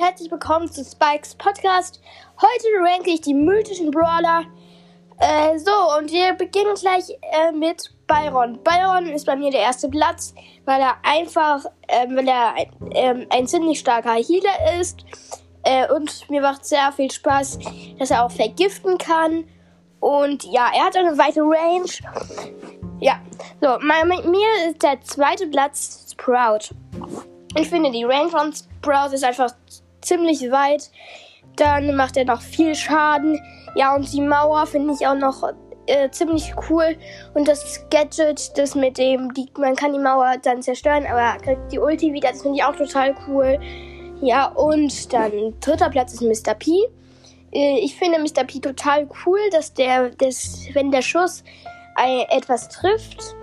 herzlich willkommen zu Spikes Podcast. Heute ranke ich die mythischen Brawler. Äh, so, und wir beginnen gleich äh, mit Byron. Byron ist bei mir der erste Platz, weil er einfach, äh, weil er ein, ein ziemlich starker Healer ist. Äh, und mir macht sehr viel Spaß, dass er auch vergiften kann. Und ja, er hat eine weite Range. Ja, so, bei mir ist der zweite Platz Sprout. Ich finde, die Range von Sprout ist einfach ziemlich weit. Dann macht er noch viel Schaden. Ja, und die Mauer finde ich auch noch äh, ziemlich cool. Und das Gadget, das mit dem, die, man kann die Mauer dann zerstören, aber kriegt die Ulti wieder. Das finde ich auch total cool. Ja, und dann dritter Platz ist Mr. P. Äh, ich finde Mr. P total cool, dass der, dass, wenn der Schuss ein, etwas trifft,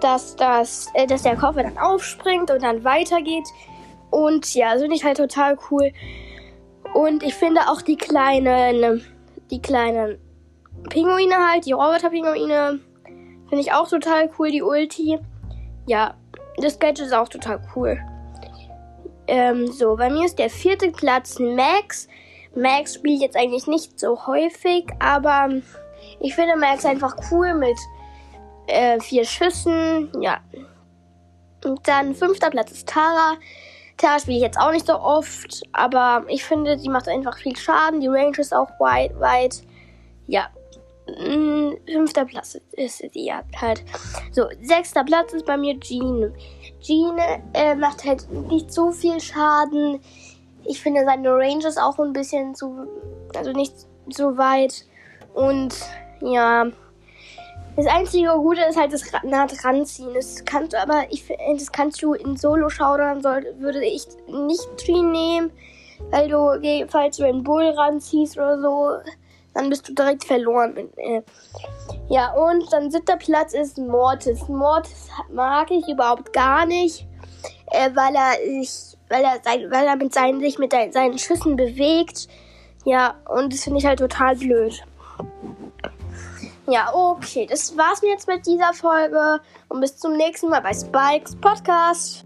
dass, das, äh, dass der Koffer dann aufspringt und dann weitergeht. Und ja, das finde ich halt total cool. Und ich finde auch die kleinen, die kleinen Pinguine halt, die Roboter-Pinguine, finde ich auch total cool, die Ulti. Ja, das Gadget ist auch total cool. Ähm, so, bei mir ist der vierte Platz Max. Max spielt jetzt eigentlich nicht so häufig, aber ich finde Max einfach cool mit äh, vier Schüssen. Ja. Und dann fünfter Platz ist Tara. Tara spiele ich jetzt auch nicht so oft, aber ich finde, sie macht einfach viel Schaden. Die Range ist auch weit, weit. Ja. Mm, fünfter Platz ist sie halt. So, sechster Platz ist bei mir Jean. Jean äh, macht halt nicht so viel Schaden. Ich finde, seine Range ist auch ein bisschen zu, also nicht so weit. Und ja, das einzige Gute ist halt das nah dran ziehen. Das kannst du aber, ich das kannst du in Solo schaudern, würde ich nicht Tree nehmen, weil du, falls du einen Bull ranziehst oder so, dann bist du direkt verloren. Äh, ja, und dann siebter Platz ist Mortis. Mortis mag ich überhaupt gar nicht, äh, weil er sich, weil er, sein, weil er mit seinen, sich mit seinen Schüssen bewegt. Ja, und das finde ich halt total blöd. Ja, okay, das war's mir jetzt mit dieser Folge und bis zum nächsten Mal bei Spikes Podcast.